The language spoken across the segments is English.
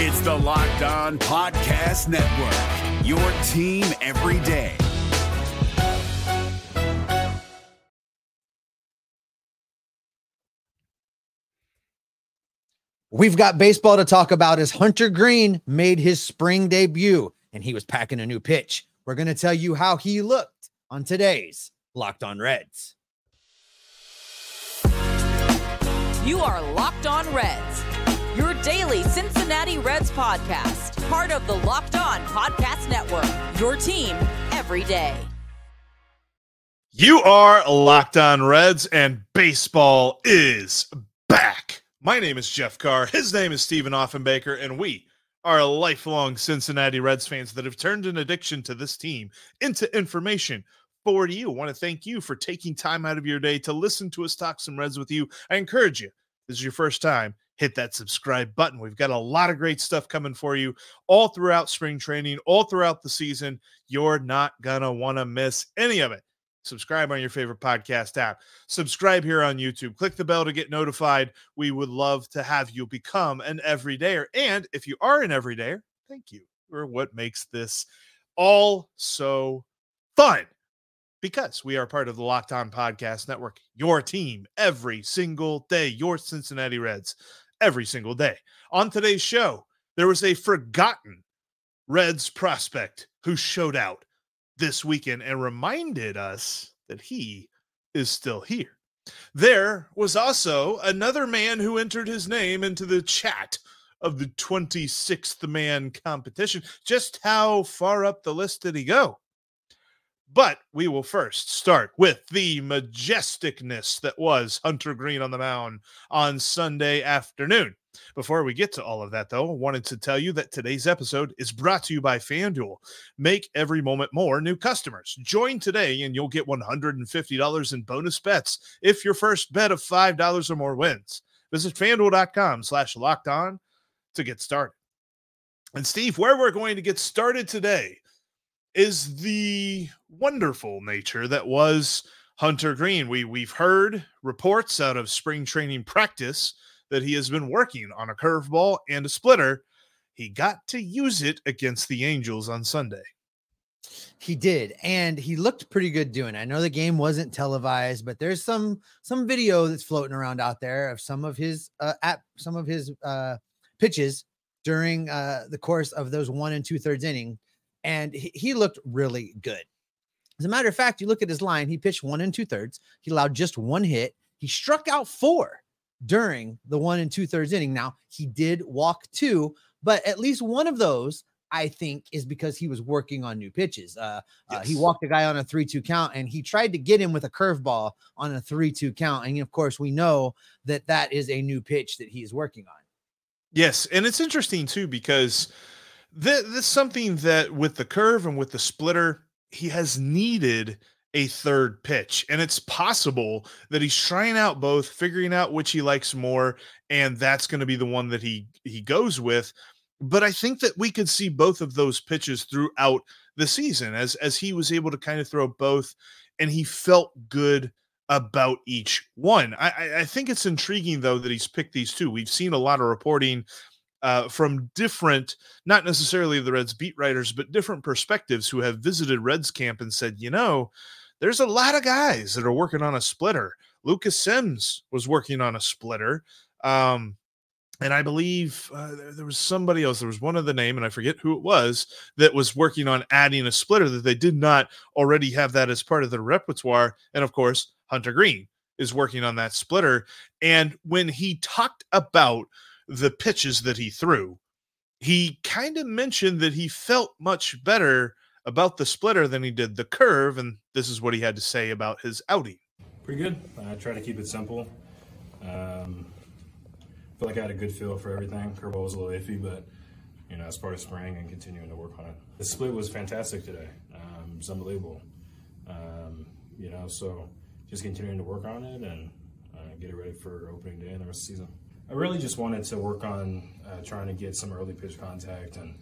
It's the Locked On Podcast Network, your team every day. We've got baseball to talk about as Hunter Greene made his spring debut and he was packing a new pitch. We're going to tell you how he looked on today's Locked On Reds. You are Locked On Reds, your daily Cincinnati Reds podcast, part of the Locked On Podcast Network, your team every day. You are Locked On Reds, and baseball is back. My name is Jeff Carr. His name is Stephen Offenbaker, and we are lifelong Cincinnati Reds fans that have turned an addiction to this team into information for you. I want to thank you for taking time out of your day to listen to us talk some Reds with you. I encourage you, this is your first time, hit that subscribe button. We've got a lot of great stuff coming for you all throughout spring training, all throughout the season. You're not going to want to miss any of it subscribe on your favorite podcast app, subscribe here on YouTube, click the bell to get notified. We would love to have you become an everydayer. And if you are an everydayer, thank you for what makes this all so fun because we are part of the Locked On Podcast Network, your team every single day, your Cincinnati Reds every single day. On today's show, there was a forgotten Reds prospect who showed out this weekend and reminded us that he is still here. There was also another man who entered his name into the chat of the 26th man competition. Just how far up the list did he go? But we will first start with the majesticness that was Hunter Greene on the mound on Sunday afternoon. Before we get to all of that, though, I wanted to tell you that today's episode is brought to you by FanDuel. Make every moment more new customers. Join today and you'll get $150 in bonus bets if your first bet of $5 or more wins. Visit fanduel.com slash locked on to get started. And Steve, where we're going to get started today is the wonderful nature that was Hunter Greene. We we've heard reports out of spring training practice that he has been working on a curveball and a splitter. He got to use it against the Angels on Sunday. He did, and he looked pretty good doing it. I know the game wasn't televised, but there's some some video that's floating around out there of some of his uh, at some of his uh, pitches during uh, the course of those one and two thirds inning, and he, he looked really good. As a matter of fact, you look at his line, he pitched one and two thirds. He allowed just one hit. He struck out four during the one and two thirds inning. Now, he did walk two, but at least one of those, I think, is because he was working on new pitches. Uh, yes. uh, he walked a guy on a 3 2 count and he tried to get him with a curveball on a 3 2 count. And of course, we know that that is a new pitch that he is working on. Yes. And it's interesting too, because this is something that with the curve and with the splitter, he has needed a third pitch. And it's possible that he's trying out both, figuring out which he likes more, and that's going to be the one that he he goes with. But I think that we could see both of those pitches throughout the season as as he was able to kind of throw both and he felt good about each one. I, I think it's intriguing though that he's picked these two. We've seen a lot of reporting uh, from different, not necessarily the Reds beat writers, but different perspectives who have visited Reds camp and said, you know, there's a lot of guys that are working on a splitter. Lucas Sims was working on a splitter. Um, and I believe uh, there was somebody else. There was one of the name, and I forget who it was, that was working on adding a splitter that they did not already have that as part of their repertoire. And of course, Hunter Greene is working on that splitter. And when he talked about the pitches that he threw, he kind of mentioned that he felt much better about the splitter than he did the curve, and this is what he had to say about his outing. Pretty good. I try to keep it simple. Um, feel like I had a good feel for everything. Curveball was a little iffy, but you know, as part of spring and continuing to work on it. The split was fantastic today. Um, it's unbelievable. Um, you know, so just continuing to work on it and uh, get it ready for opening day and the rest of the season. I really just wanted to work on uh, trying to get some early pitch contact and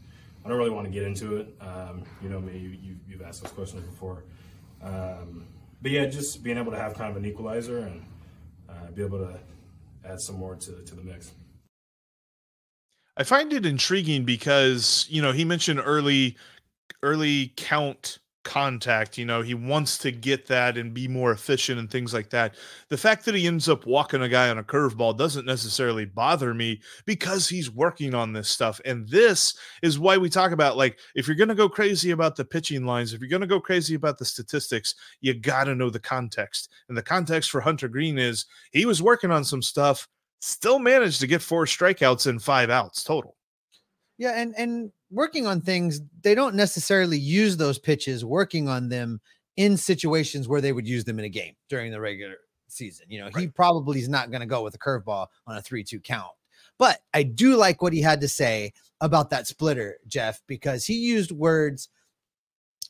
I don't really want to get into it. Um, you know me, you, have asked those questions before. Um, but yeah, just being able to have kind of an equalizer and uh, be able to add some more to, to the mix. I find it intriguing because, you know, he mentioned early early count contact, you know, he wants to get that and be more efficient and things like that. The fact that he ends up walking a guy on a curveball doesn't necessarily bother me because he's working on this stuff. And this is why we talk about like if you're going to go crazy about the pitching lines, if you're going to go crazy about the statistics, you got to know the context. And the context for Hunter Greene is he was working on some stuff still managed to get four strikeouts and five outs total. Yeah, and and working on things, they don't necessarily use those pitches working on them in situations where they would use them in a game during the regular season. You know, right. he probably is not going to go with a curveball on a 3-2 count. But I do like what he had to say about that splitter, Jeff, because he used words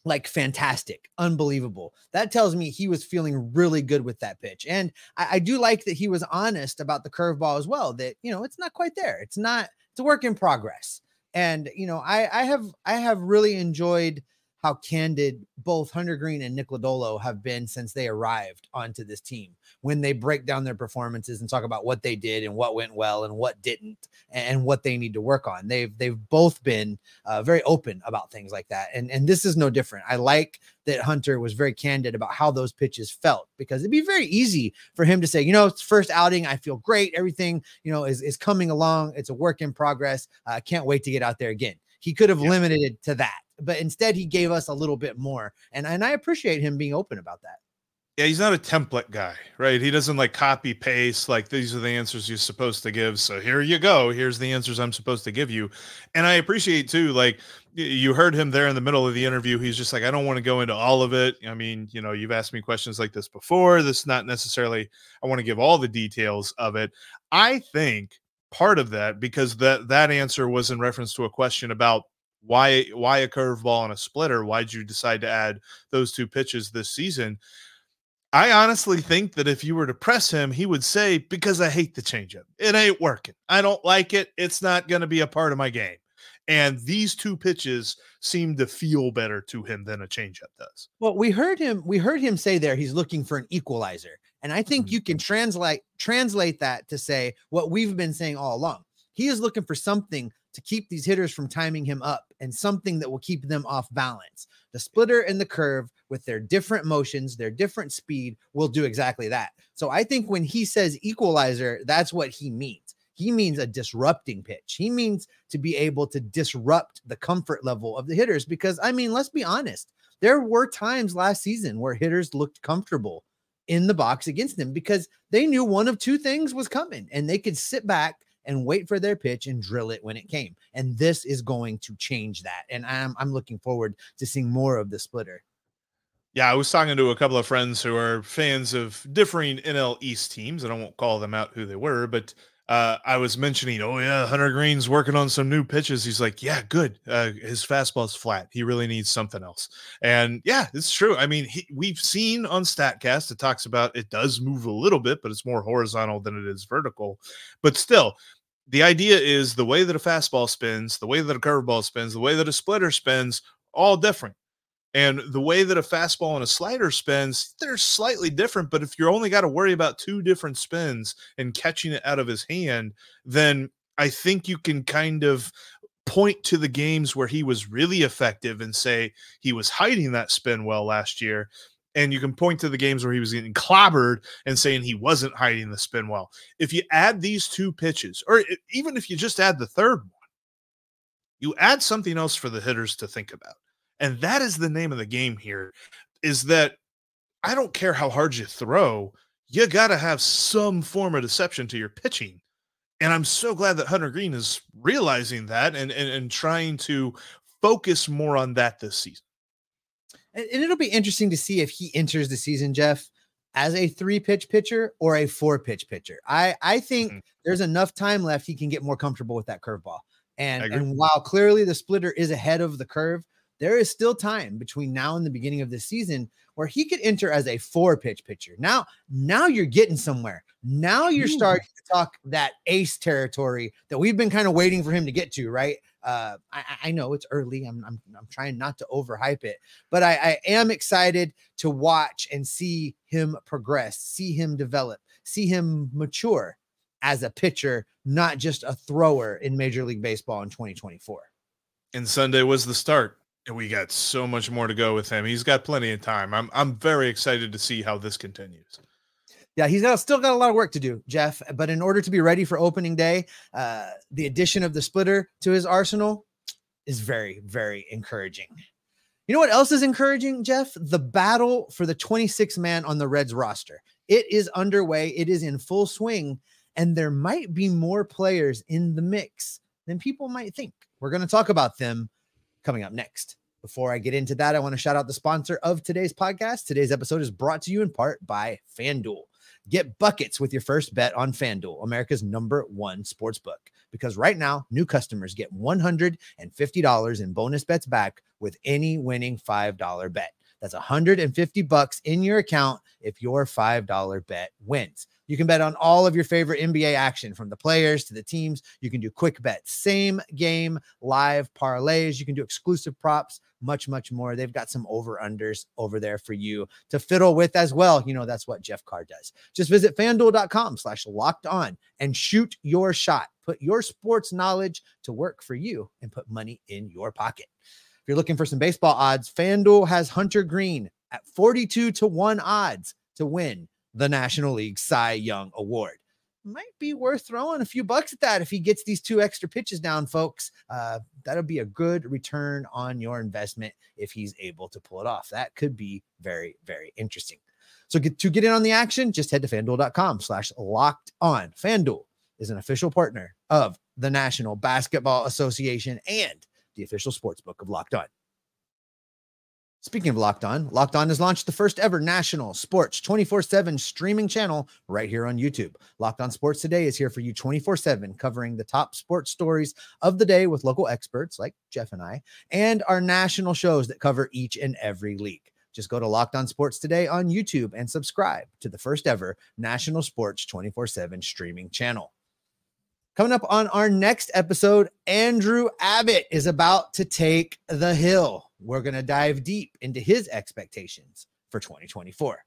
like fantastic, unbelievable. That tells me he was feeling really good with that pitch. And I, I do like that he was honest about the curveball as well, that, you know, it's not quite there. It's not, it's a work in progress. And, you know, I, I have, I have really enjoyed how candid both Hunter Greene and Nick Lodolo have been since they arrived onto this team when they break down their performances and talk about what they did and what went well and what didn't and what they need to work on. They've they've both been uh, very open about things like that, and and this is no different. I like that Hunter was very candid about how those pitches felt because it'd be very easy for him to say, you know, it's first outing, I feel great, everything you know is is coming along, it's a work in progress. I uh, can't wait to get out there again. He could have yeah. limited it to that, but instead he gave us a little bit more, and and I appreciate him being open about that. Yeah, he's not a template guy, right? He doesn't like copy paste like these are the answers you're supposed to give. So here you go. Here's the answers I'm supposed to give you. And I appreciate too, like you heard him there in the middle of the interview. He's just like, I don't want to go into all of it. I mean, you know, you've asked me questions like this before. This not necessarily I want to give all the details of it. I think part of that because that that answer was in reference to a question about why why a curveball and a splitter. Why'd you decide to add those two pitches this season? I honestly think that if you were to press him, he would say, Because I hate the changeup. It ain't working. I don't like it. It's not going to be a part of my game. And these two pitches seem to feel better to him than a changeup does. Well, we heard him, we heard him say there he's looking for an equalizer. And I think mm-hmm. you can translate translate that to say what we've been saying all along. He is looking for something to keep these hitters from timing him up and something that will keep them off balance. The splitter and the curve, with their different motions, their different speed, will do exactly that. So I think when he says equalizer, that's what he means. He means a disrupting pitch. He means to be able to disrupt the comfort level of the hitters. Because, I mean, let's be honest, there were times last season where hitters looked comfortable in the box against them because they knew one of two things was coming and they could sit back and wait for their pitch and drill it when it came. And this is going to change that. And I'm I'm looking forward to seeing more of the splitter. Yeah, I was talking to a couple of friends who are fans of differing NL East teams, and I won't call them out who they were, but uh, I was mentioning, oh yeah, Hunter Greene's working on some new pitches. He's like, yeah, good. Uh, his fastball's flat. He really needs something else. And yeah, it's true. I mean, he, we've seen on Statcast it talks about it does move a little bit, but it's more horizontal than it is vertical. But still, the idea is the way that a fastball spins, the way that a curveball spins, the way that a splitter spins, all different. And the way that a fastball and a slider spins, they're slightly different. But if you're only got to worry about two different spins and catching it out of his hand, then I think you can kind of point to the games where he was really effective and say he was hiding that spin well last year and you can point to the games where he was getting clobbered and saying he wasn't hiding the spin well. If you add these two pitches, or even if you just add the third one, you add something else for the hitters to think about. And that is the name of the game here is that I don't care how hard you throw, you got to have some form of deception to your pitching. And I'm so glad that Hunter Greene is realizing that and, and, and trying to focus more on that this season and, it'll be interesting to see if he enters the season, Jeff, as a three pitch pitcher or a four pitch pitcher. I I think mm-hmm. there's enough time left he can get more comfortable with that curveball. And and while clearly the splitter is ahead of the curve, there is still time between now and the beginning of the season where he could enter as a four pitch pitcher. Now, now you're getting somewhere. Now you're Ooh. starting to talk that ace territory that we've been kind of waiting for him to get to, right? Uh, I, I, know it's early. I'm, I'm, I'm trying not to overhype it, but I, I am excited to watch and see him progress, see him develop, see him mature. as a pitcher, not just a thrower in Major League Baseball in 2024. And Sunday was the start. And we got so much more to go with him. He's got plenty of time. I'm I'm very excited to see how this continues. Yeah, he's got still got a lot of work to do, Jeff. But in order to be ready for opening day, uh, the addition of the splitter to his arsenal is very, very encouraging. You know what else is encouraging, Jeff? The battle for the 26 man on the Reds roster. It is underway. It is in full swing, and there might be more players in the mix than people might think. We're going to talk about them coming up next. Before I get into that, I want to shout out the sponsor of today's podcast. Today's episode is brought to you in part by FanDuel. Get buckets with your first bet on FanDuel, America's number one sports book. Because right now, new customers get $150 in bonus bets back with any winning $5 bet. That's 150 bucks in your account if your $5 bet wins. You can bet on all of your favorite NBA action from the players to the teams. You can do quick bets, same game, live parlays. You can do exclusive props, much, much more. They've got some over unders over there for you to fiddle with as well. You know, that's what Jeff Carr does. Just visit fanduel.com slash locked on and shoot your shot. Put your sports knowledge to work for you and put money in your pocket. If you're looking for some baseball odds, FanDuel has Hunter Greene at 42 to 1 odds to win the National League Cy Young Award. Might be worth throwing a few bucks at that if he gets these two extra pitches down, folks. Uh, that'll be a good return on your investment if he's able to pull it off. That could be very, very interesting. So get, to get in on the action, just head to fanduel.com slash locked on. FanDuel is an official partner of the National Basketball Association and the official sports book of Locked On. Speaking of Locked On, Locked On has launched the first ever national sports 24 7 streaming channel right here on YouTube. Locked On Sports Today is here for you 24 7, covering the top sports stories of the day with local experts like Jeff and I, and our national shows that cover each and every league. Just go to Locked On Sports Today on YouTube and subscribe to the first ever national sports 24 7 streaming channel. Coming up on our next episode, Andrew Abbott is about to take the hill. We're going to dive deep into his expectations for 2024.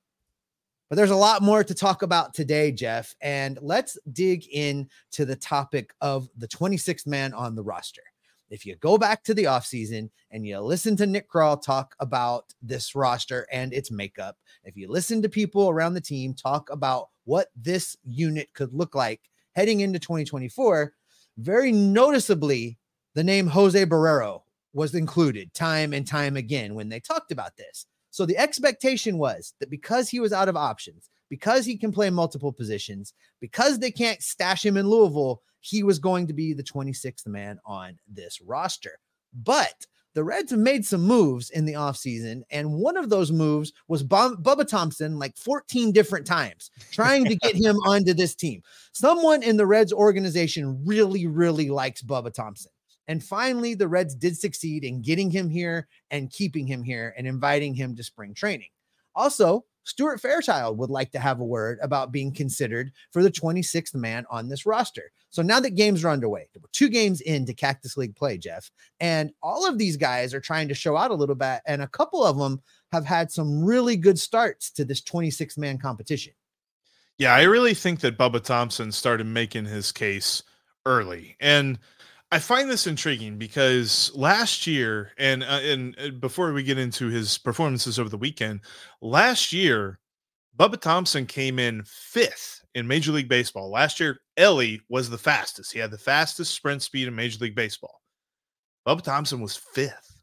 But there's a lot more to talk about today, Jeff. And let's dig in to the topic of the 26th man on the roster. If you go back to the offseason and you listen to Nick Krall talk about this roster and its makeup, if you listen to people around the team talk about what this unit could look like heading into 2024, very noticeably, the name Jose Barrero was included time and time again when they talked about this. So the expectation was that because he was out of options, because he can play multiple positions, because they can't stash him in Louisville, he was going to be the 26th man on this roster. But the Reds have made some moves in the offseason, and one of those moves was Bubba Thompson like 14 different times trying to get him onto this team. Someone in the Reds organization really, really likes Bubba Thompson. And finally, the Reds did succeed in getting him here and keeping him here and inviting him to spring training. Also, Stuart Fairchild would like to have a word about being considered for the 26th man on this roster. So now that games are underway, two games into Cactus League play, Jeff, and all of these guys are trying to show out a little bit, and a couple of them have had some really good starts to this 26 man competition. Yeah, I really think that Bubba Thompson started making his case early. And I find this intriguing because last year, and uh, and uh, before we get into his performances over the weekend, last year, Bubba Thompson came in fifth in Major League Baseball. Last year, Ellie was the fastest. He had the fastest sprint speed in Major League Baseball. Bubba Thompson was fifth,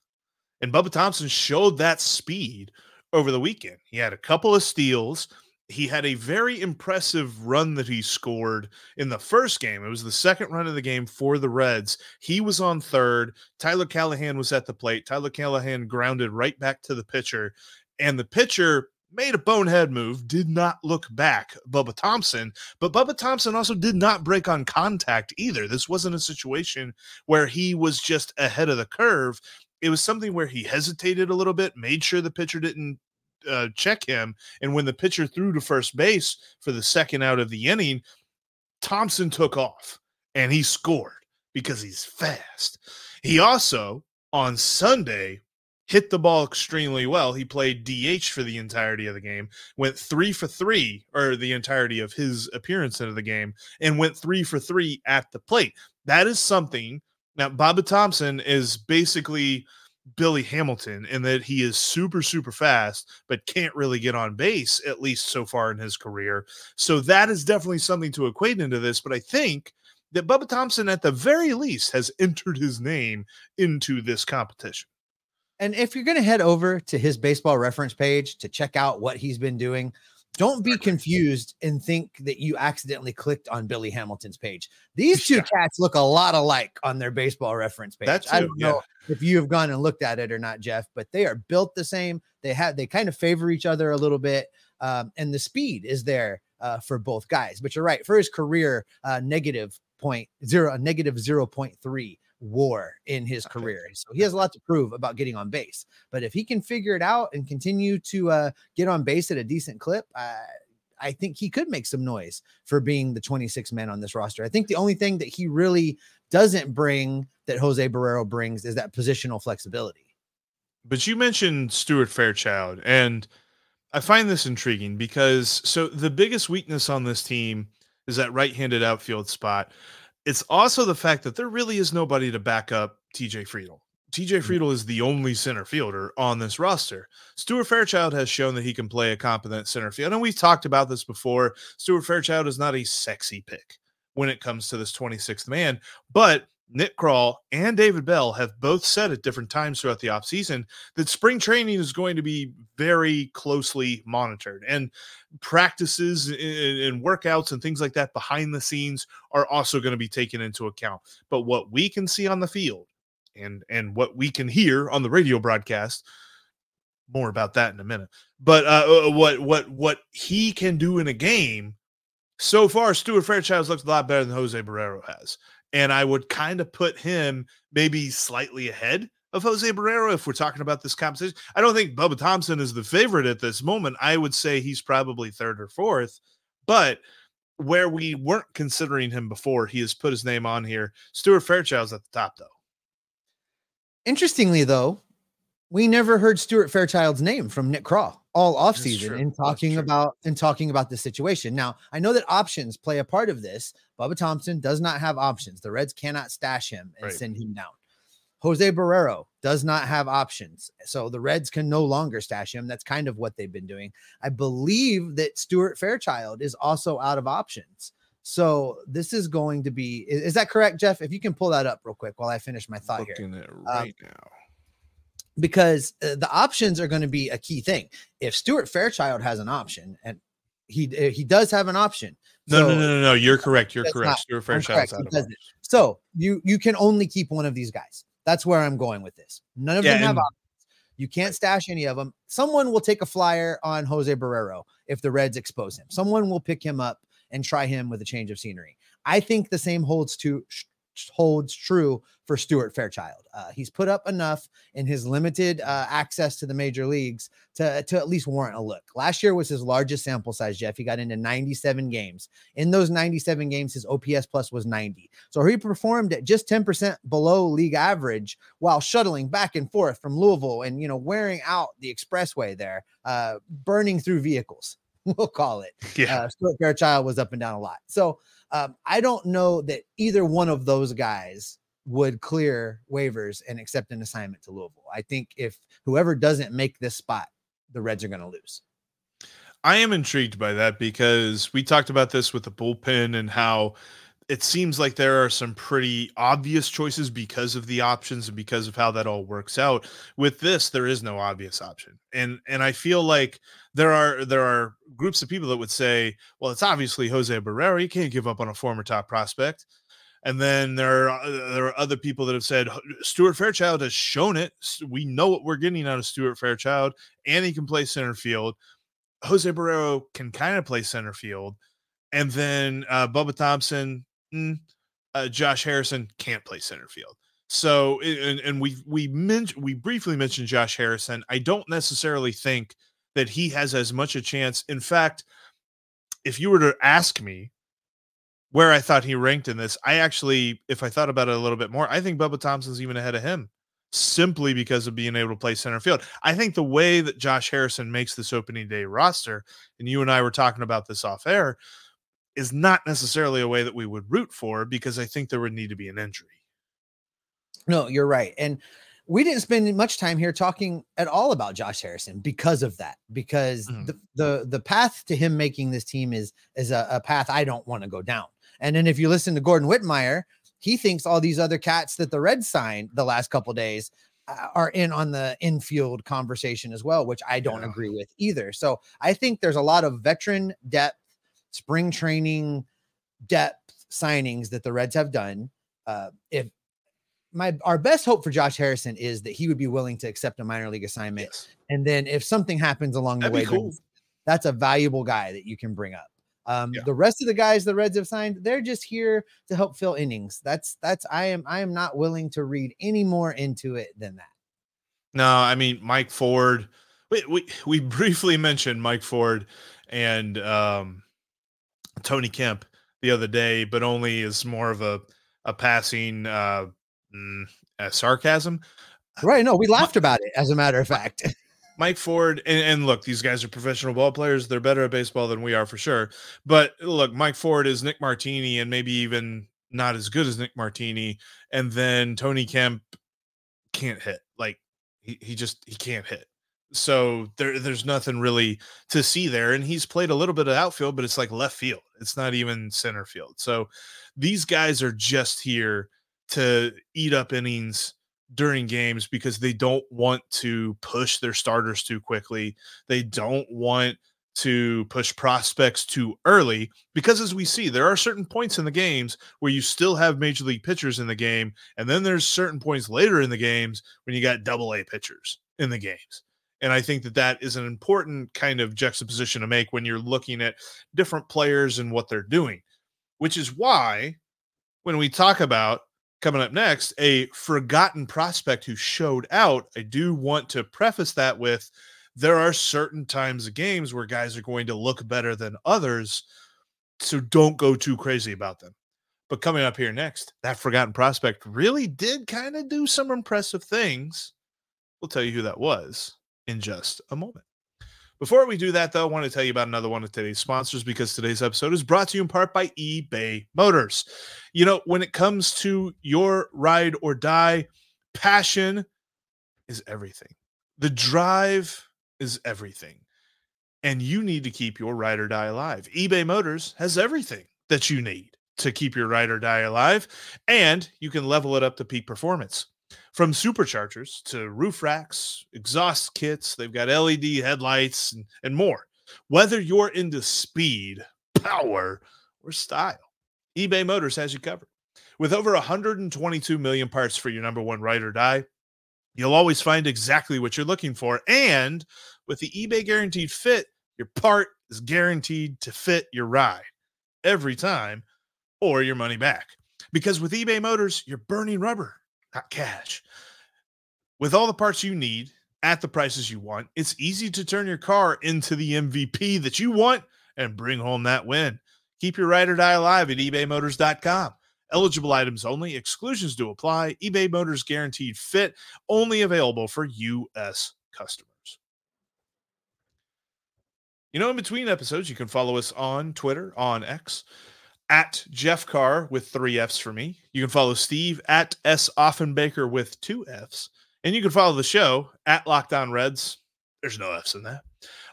and Bubba Thompson showed that speed over the weekend. He had a couple of steals he had a very impressive run that he scored in the first game. It was the second run of the game for the Reds. He was on third. Tyler Callihan was at the plate. Tyler Callihan grounded right back to the pitcher, and the pitcher made a bonehead move, did not look back, Bubba Thompson. But Bubba Thompson also did not break on contact either. This wasn't a situation where he was just ahead of the curve. It was something where he hesitated a little bit, made sure the pitcher didn't uh, check him. And when the pitcher threw to first base for the second out of the inning, Thompson took off and he scored because he's fast. He also on Sunday hit the ball extremely well. He played DH for the entirety of the game, went three for three, or the entirety of his appearance into the game, and went three for three at the plate. That is something. Now, Bubba Thompson is basically Billy Hamilton in that he is super, super fast, but can't really get on base, at least so far in his career. So that is definitely something to equate into this. But I think that Bubba Thompson, at the very least, has entered his name into this competition. And if you're going to head over to his baseball reference page to check out what he's been doing, don't be confused and think that you accidentally clicked on Billy Hamilton's page. These two cats look a lot alike on their baseball reference page. That's I don't know if you have gone and looked at it or not, Jeff, but they are built the same. They have they kind of favor each other a little bit, um, and the speed is there uh, for both guys. But you're right for his career, uh, negative point zero, negative zero point three war in his career. So he has a lot to prove about getting on base. But if he can figure it out and continue to uh, get on base at a decent clip, uh, I think he could make some noise for being the 26 man on this roster. I think the only thing that he really doesn't bring that Jose Barrero brings is that positional flexibility. But you mentioned Stuart Fairchild, and I find this intriguing because so the biggest weakness on this team is that right handed outfield spot it's also the fact that there really is nobody to back up TJ Friedl. TJ mm-hmm. Friedl is the only center fielder on this roster. Stuart Fairchild has shown that he can play a competent center field. And we've talked about this before. Stuart Fairchild is not a sexy pick when it comes to this 26th man, but Nick Krall and David Bell have both said at different times throughout the offseason that spring training is going to be very closely monitored. And practices and workouts and things like that behind the scenes are also going to be taken into account. But what we can see on the field and and what we can hear on the radio broadcast more about that in a minute. But uh, uh what what what he can do in a game so far, Stuart Fairchild looks a lot better than Jose Barrero has and I would kind of put him maybe slightly ahead of Jose Barrero if we're talking about this competition. I don't think Bubba Thompson is the favorite at this moment. I would say he's probably third or fourth, but where we weren't considering him before, he has put his name on here. Stuart Fairchild's at the top, though. Interestingly, though, we never heard Stuart Fairchild's name from Nick Krall all offseason in talking about in talking about the situation. Now, I know that options play a part of this. Bubba Thompson does not have options. The Reds cannot stash him and right. send him down. Jose Barrero does not have options. So the Reds can no longer stash him. That's kind of what they've been doing. I believe that Stuart Fairchild is also out of options. So this is going to be is, that correct, Jeff? If you can pull that up real quick while I finish my thought Looking here. It right um, now because uh, the options are going to be a key thing. If Stuart Fairchild has an option, and he uh, he does have an option. No, so, no, no, no, no. You're correct. You're correct. Not, Stuart Fairchild's out of So you you can only keep one of these guys. That's where I'm going with this. None of yeah, them have options. You can't stash any of them. Someone will take a flyer on Jose Barrero if the Reds expose him. Someone will pick him up and try him with a change of scenery. I think the same holds to holds true for Stuart Fairchild. Uh, he's put up enough in his limited uh, access to the major leagues to, to at least warrant a look. Last year was his largest sample size, Jeff. He got into 97 games. In those 97 games, his OPS plus was 90. So he performed at just 10% below league average while shuttling back and forth from Louisville and, you know, wearing out the expressway there, uh, burning through vehicles. We'll call it. Yeah. Uh, Stuart Fairchild was up and down a lot. So um, I don't know that either one of those guys would clear waivers and accept an assignment to Louisville. I think if whoever doesn't make this spot, the Reds are going to lose. I am intrigued by that because we talked about this with the bullpen and how it seems like there are some pretty obvious choices because of the options and because of how that all works out. With this, there is no obvious option. And and I feel like there are there are groups of people that would say, well, it's obviously Jose Barrero. You can't give up on a former top prospect. And then there are uh, there are other people that have said Stuart Fairchild has shown it. We know what we're getting out of Stuart Fairchild, and he can play center field. Jose Barrero can kind of play center field, and then uh, Bubba Thompson uh, Josh Harrison can't play center field. So, and, and we we mentioned we briefly mentioned Josh Harrison. I don't necessarily think that he has as much a chance. In fact, if you were to ask me where I thought he ranked in this, I actually, if I thought about it a little bit more, I think Bubba Thompson's even ahead of him. simply because of being able to play center field. I think the way that Josh Harrison makes this opening day roster, and you and I were talking about this off air, is not necessarily a way that we would root for because I think there would need to be an injury. No, you're right. And we didn't spend much time here talking at all about Josh Harrison because of that. Because Mhm. the, the the path to him making this team is is a, a path I don't want to go down. And then if you listen to Gordon Wittenmyer, he thinks all these other cats that the Reds signed the last couple days uh, are in on the infield conversation as well, which I don't Yeah. agree with either. So I think there's a lot of veteran depth, spring training depth signings that the Reds have done. Uh, if my our best hope for Josh Harrison is that he would be willing to accept a minor league assignment, Yes. and then if something happens along the That'd be way, cool. that's a valuable guy that you can bring up. Um, Yeah. The rest of the guys the Reds have signed, they're just here to help fill innings. That's that's I am I am not willing to read any more into it than that. No, I mean Mike Ford. We we, we briefly mentioned Mike Ford and um, Tony Kemp the other day, but only as more of a a passing uh, mm, uh, sarcasm. Right? No, we laughed about it. As a matter of fact, Mike Ford and, and look, these guys are professional ball players. They're better at baseball than we are for sure. But look, Mike Ford is Nick Martini and maybe even not as good as Nick Martini. And then Tony Kemp can't hit. Like he, he just he can't hit. So there there's nothing really to see there. And he's played a little bit of outfield, but it's like left field. It's not even center field. So these guys are just here to eat up innings during games because they don't want to push their starters too quickly. They don't want to push prospects too early because as we see there are certain points in the games where you still have major league pitchers in the game and then there's certain points later in the games when you got double A pitchers in the games. And I think that that is an important kind of juxtaposition to make when you're looking at different players and what they're doing, which is why when we talk about coming up next, a forgotten prospect who showed out. I do want to preface that with there are certain times of games where guys are going to look better than others. So don't go too crazy about them. But coming up here next, that forgotten prospect really did kind of do some impressive things. We'll tell you who that was in just a moment. Before we do that, though, I want to tell you about another one of today's sponsors because today's episode is brought to you in part by eBay Motors. You know, when it comes to your ride or die, passion is everything. The drive is everything. And you need to keep your ride or die alive. eBay Motors has everything that you need to keep your ride or die alive, and you can level it up to peak performance. From superchargers to roof racks, exhaust kits, they've got LED headlights and, and more. Whether you're into speed, power, or style, eBay Motors has you covered. With over 122 million parts for your number one ride or die, you'll always find exactly what you're looking for. And with the eBay Guaranteed Fit, your part is guaranteed to fit your ride every time or your money back. Because with eBay Motors, you're burning rubber, not cash. With all the parts you need at the prices you want, it's easy to turn your car into the MVP that you want and bring home that win. Keep your ride or die alive at ebaymotors.com. Eligible items only, exclusions do apply. eBay Motors guaranteed fit, only available for U.S. customers. You know, in between episodes, you can follow us on Twitter, on X, at Jeff Carr with three F's for me. You can follow Steve at S. Offenbaker with two F's. And you can follow the show at Locked On Reds. There's no F's in that.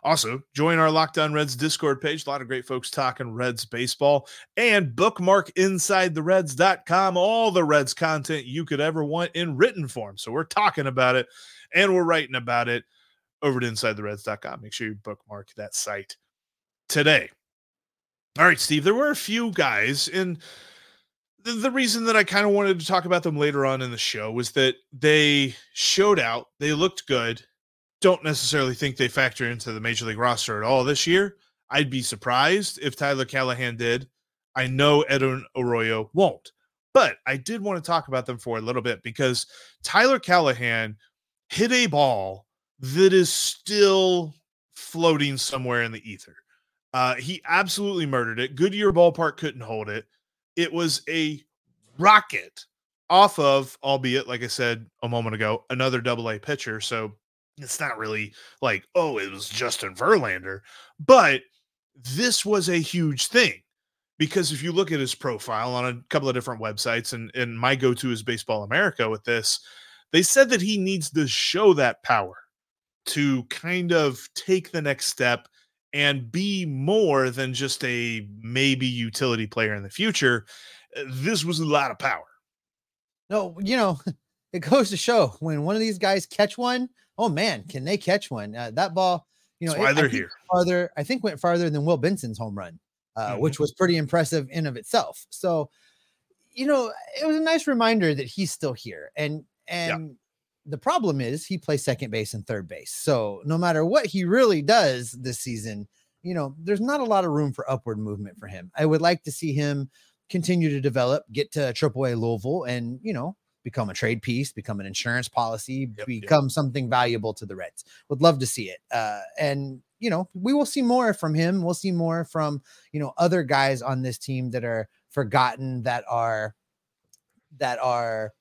Also, join our Locked On Reds Discord page. A lot of great folks talking Reds baseball. And bookmark InsideTheReds.com all the Reds content you could ever want in written form. So we're talking about it and we're writing about it over to InsideTheReds.com. Make sure you bookmark that site today. All right, Steve, there were a few guys, and the, the reason that I kind of wanted to talk about them later on in the show was that they showed out, they looked good. Don't necessarily think they factor into the major league roster at all this year. I'd be surprised if Tyler Callihan did. I know Edwin Arroyo won't, but I did want to talk about them for a little bit because Tyler Callihan hit a ball that is still floating somewhere in the ether. Uh, he absolutely murdered it. Goodyear Ballpark couldn't hold it. It was a rocket off of, albeit like I said a moment ago, another double A pitcher. So it's not really like, oh, it was Justin Verlander, but this was a huge thing because if you look at his profile on a couple of different websites, and, and my go to is Baseball America with this, they said that he needs to show that power to kind of take the next step and be more than just a maybe utility player in the future. Uh, this was a lot of power. No, you know, it goes to show when one of these guys catch one, oh man, can they catch one? Uh, that ball, you know, That's why it, they're here. Farther, I think went farther than Will Benson's home run, uh, Mhm. which was pretty impressive in of itself. So, you know, it was a nice reminder that he's still here. And and the problem is he plays second base and third base. So no matter what he really does this season, you know, there's not a lot of room for upward movement for him. I would like to see him continue to develop, get to AAA Louisville, and you know, become a trade piece, become an insurance policy, yep. become something valuable to the Reds. Would love to see it. Uh, and you know, we will see more from him. We'll see more from you know other guys on this team that are forgotten, that are that are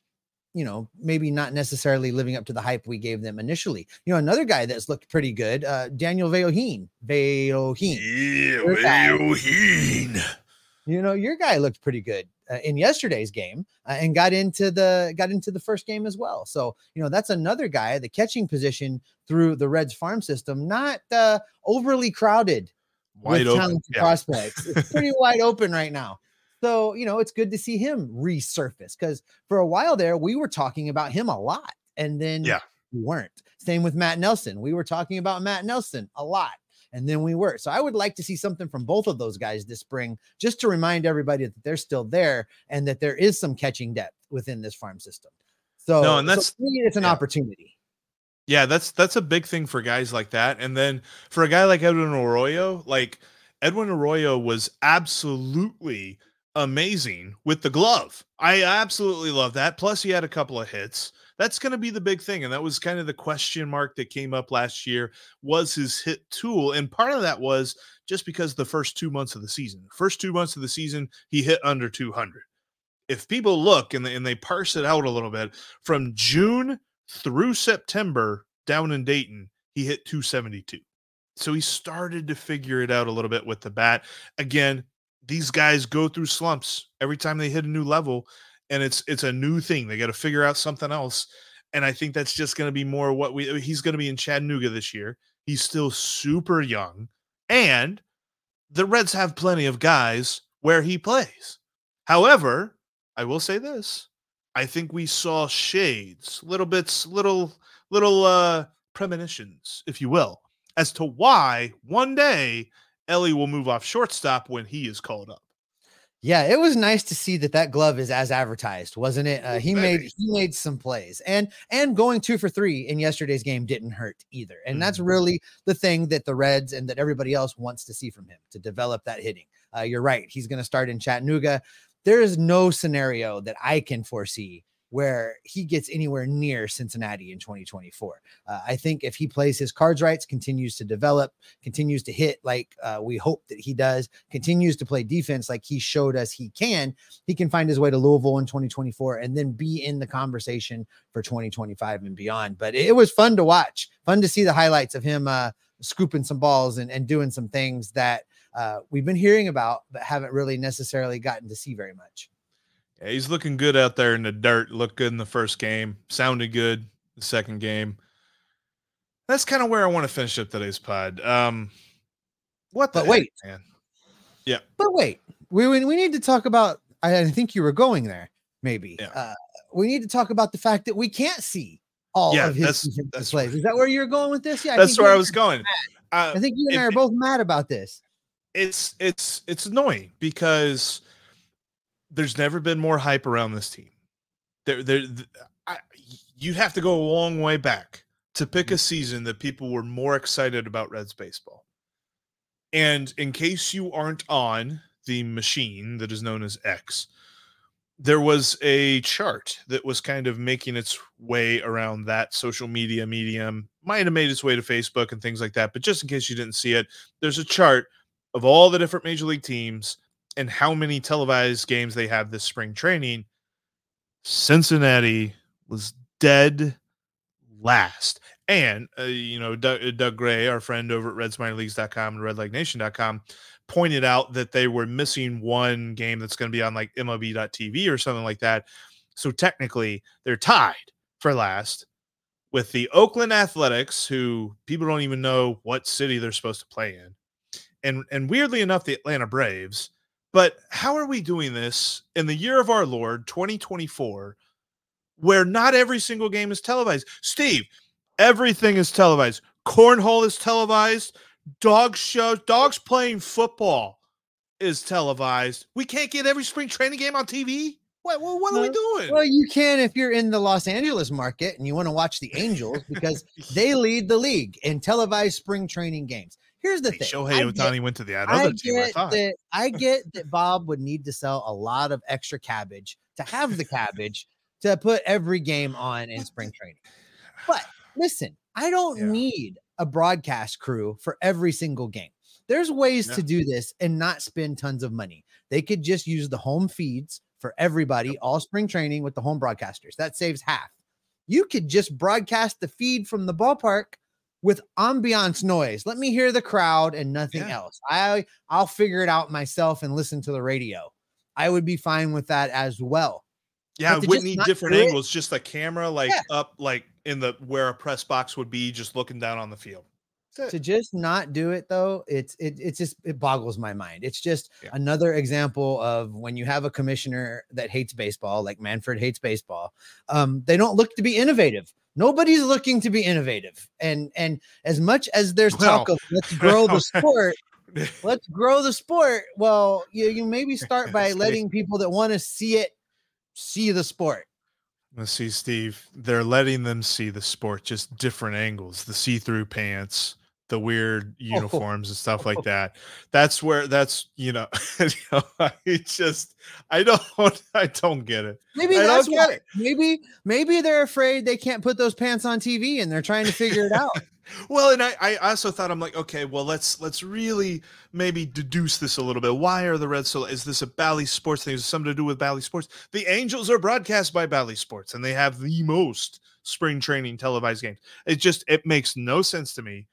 you know maybe not necessarily living up to the hype we gave them initially. You know, another guy that's looked pretty good, uh, Daniel Vellojin. Vellojin. Yeah, Vellojin. You know, your guy looked pretty good uh, in yesterday's game uh, and got into the got into the first game as well. So, you know, that's another guy, the catching position through the Reds farm system, not uh, overly crowded Wide with open. talented Yeah. prospects. It's pretty wide open right now. So, you know, it's good to see him resurface because for a while there, we were talking about him a lot. And then Yeah. we weren't. Same with Matt Nelson. We were talking about Matt Nelson a lot. And then we were. So I would like to see something from both of those guys this spring, just to remind everybody that they're still there and that there is some catching depth within this farm system. So, No, and that's- me, it's an yeah. opportunity. Yeah, that's that's a big thing for guys like that. And then for a guy like Edwin Arroyo, like Edwin Arroyo was absolutely amazing with the glove. I absolutely love that. Plus, he had a couple of hits. That's going to be the big thing. And that was kind of the question mark that came up last year was his hit tool. And part of that was just because the first two months of the season, first two months of the season, he hit under 200. If people look and they, and they parse it out a little bit, from June through September down in Dayton, he hit 272. So he started to figure it out a little bit with the bat. Again, these guys go through slumps every time they hit a new level and it's it's a new thing. They got to figure out something else. And I think that's just going to be more what we he's going to be in Chattanooga this year. He's still super young and the Reds have plenty of guys where he plays. However, I will say this. I think we saw shades, little bits, little little uh premonitions, if you will, as to why one day Ellie will move off shortstop when he is called up. Yeah, it was nice to see that that glove is as advertised, wasn't it? Uh, he made he made some plays, and and going two for three in yesterday's game didn't hurt either. And that's really the thing that the Reds and that everybody else wants to see from him to develop that hitting. Uh, you're right; he's going to start in Chattanooga. There is no scenario that I can foresee where he gets anywhere near Cincinnati in 2024. Uh, I think if he plays his cards right, continues to develop, continues to hit like uh, we hope that he does, continues to play defense like he showed us he can, he can find his way to Louisville in 2024 and then be in the conversation for 2025 and beyond. But it was fun to watch, fun to see the highlights of him uh, scooping some balls and, and doing some things that uh, we've been hearing about, but haven't really necessarily gotten to see very much. Yeah, he's looking good out there in the dirt. Looked good in the first game. Sounded good the second game. That's kind of where I want to finish up today's pod. Um, what? The But wait. heck, man. But wait, we we need to talk about. I, I think you were going there. Maybe Yeah. uh, we need to talk about the fact that we can't see all Yeah, of his that's- that's plays. right. Is that where you're going with this? Yeah, That's think where I was going. Uh, I think you and I are both mad about this. it's it's it's annoying because there's never been more hype around this team. There, there, I, you have to go a long way back to pick a mm. season that people were more excited about Reds baseball. And in case you aren't on the machine that is known as X, there was a chart that was kind of making its way around that social media medium, might have made its way to Facebook and things like that. But just in case you didn't see it, there's a chart of all the different major league teams and how many televised games they have this spring training Cincinnati was dead last. And, uh, you know, Doug, Doug, Gray, our friend over at RedsMinorLeagues.com and RedLegNation.com, pointed out that they were missing one game that's going to be on like MLB.TV or something like that. So technically, they're tied for last with the Oakland Athletics, who people don't even know what city they're supposed to play in. And, and weirdly enough, the Atlanta Braves. But how are we doing this in the year of our Lord, 2024, where not every single game is televised? Steve, everything is televised. Cornhole is televised. Dog shows, dogs playing football is televised. We can't get every spring training game on TV. What, what, what are we doing? Well, you can if you're in the Los Angeles market and you want to watch the Angels because they lead the league in televised spring training games. Here's the Hey, thing. Shohei I Ohtani went to the I other team. I get thought. that I get that Bob would need to sell a lot of extra cabbage to have the cabbage to put every game on in spring training. But listen, I don't Yeah. need a broadcast crew for every single game. There's ways Yeah. to do this and not spend tons of money. They could just use the home feeds for everybody all spring training with the home broadcasters. That saves half. You could just broadcast the feed from the ballpark with ambiance noise. Let me hear the crowd and nothing Yeah. else. I I'll figure it out myself and listen to the radio. I would be fine with that as well. Yeah, But it wouldn't need different it- angles, just a camera like Yeah. up like in the where a press box would be, just looking down on the field. To just not do it though it's it, it's just it boggles my mind it's just Yeah. another example of when you have a commissioner that hates baseball like manfred hates baseball um they don't look to be innovative nobody's looking to be innovative and and as much as there's talk Well, of let's grow the sport let's grow the sport well you, you maybe start by letting people that want to see it see the sport Let's see, Steve. They're letting them see the sport, just different angles, the see-through pants, the weird uniforms and stuff like that. That's where that's you know, you know, I just I don't I don't get it. Maybe I don't that's get why. it. Maybe maybe they're afraid they can't put those pants on TV and they're trying to figure it out. Well, and I, I also thought I'm like, okay, well, let's let's really maybe deduce this a little bit. Why are the Reds so? Is this a Bally Sports thing? Is it something to do with Bally Sports? The Angels are broadcast by Bally Sports, and they have the most spring training televised games. It just it makes no sense to me.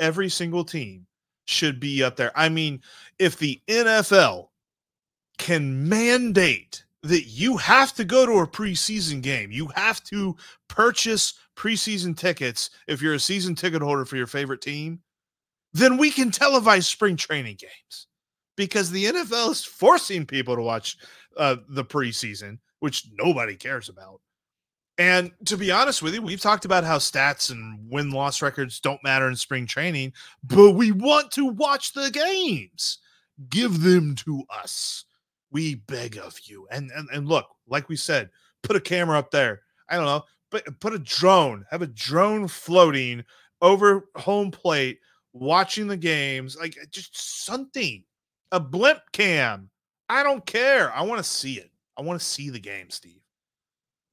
Every single team should be up there. I mean, if the NFL can mandate that you have to go to a preseason game, you have to purchase preseason tickets if you're a season ticket holder for your favorite team, then we can televise spring training games because the NFL is forcing people to watch uh, the preseason, which nobody cares about. And to be honest with you, we've talked about how stats and win loss records don't matter in spring training, but we want to watch the games. Give them to us. We beg of you. And, and and look, like we said, put a camera up there. I don't know, but put a drone, have a drone floating over home plate, watching the games, like uh, just something, a blimp cam. I don't care. I want to see it. I want to see the game, Steve.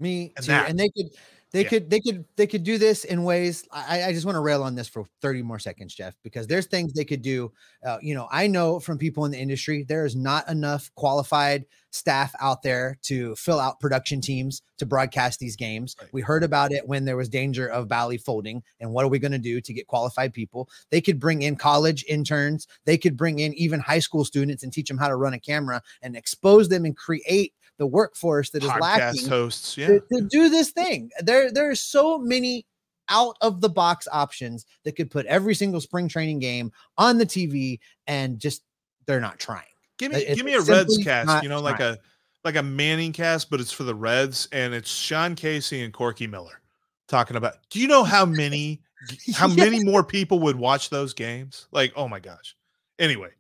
Me And too. that- And they could they Yeah. could they could they could do this in ways. I, I just want to rail on this for 30 more seconds, Jeff, because there's things they could do. Uh, you know, I know from people in the industry, there is not enough qualified staff out there to fill out production teams to broadcast these games. Right. We heard about it when there was danger of Bally folding. And what are we going to do to get qualified people? They could bring in college interns, they could bring in even high school students and teach them how to run a camera and expose them and create the workforce that is Podcast lacking hosts, yeah. to, to do this thing. There, there are so many out of the box options that could put every single spring training game on the TV and just they're not trying. Give me It- give me a Reds cast, you know, like trying. a like a Manning cast, but it's for the Reds, and it's Sean Casey and Corky Miller talking about. Do you know how many how many more people would watch those games? Like, oh my gosh. Anyway,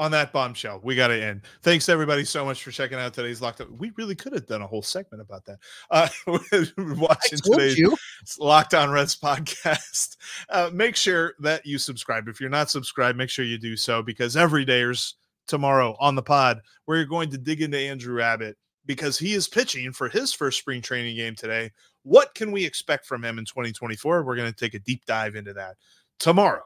on that bombshell, we got to end. Thanks everybody so much for checking out today's locked up. We really could have done a whole segment about that. Uh, watching today's you. Locked On Reds podcast. Uh, make sure that you subscribe. If you're not subscribed, make sure you do so because every day is tomorrow on the pod we're going to dig into Andrew Abbott because he is pitching for his first spring training game today. What can we expect from him in 2024? We're going to take a deep dive into that tomorrow.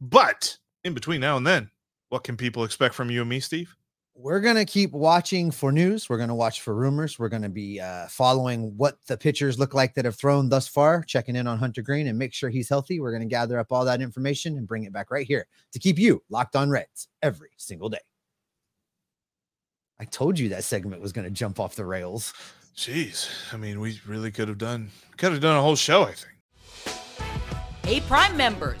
But in between now and then, what can people expect from you and me, Steve? we're going to keep watching for news. We're going to watch for rumors. We're going to be uh, following what the pitchers look like that have thrown thus far, checking in on Hunter Greene and make sure he's healthy. We're going to gather up all that information and bring it back right here to keep you locked on Reds every single day. I told you that segment was going to jump off the rails. Jeez, I mean, we really could have done could have done a whole show. I think. Hey, Prime members,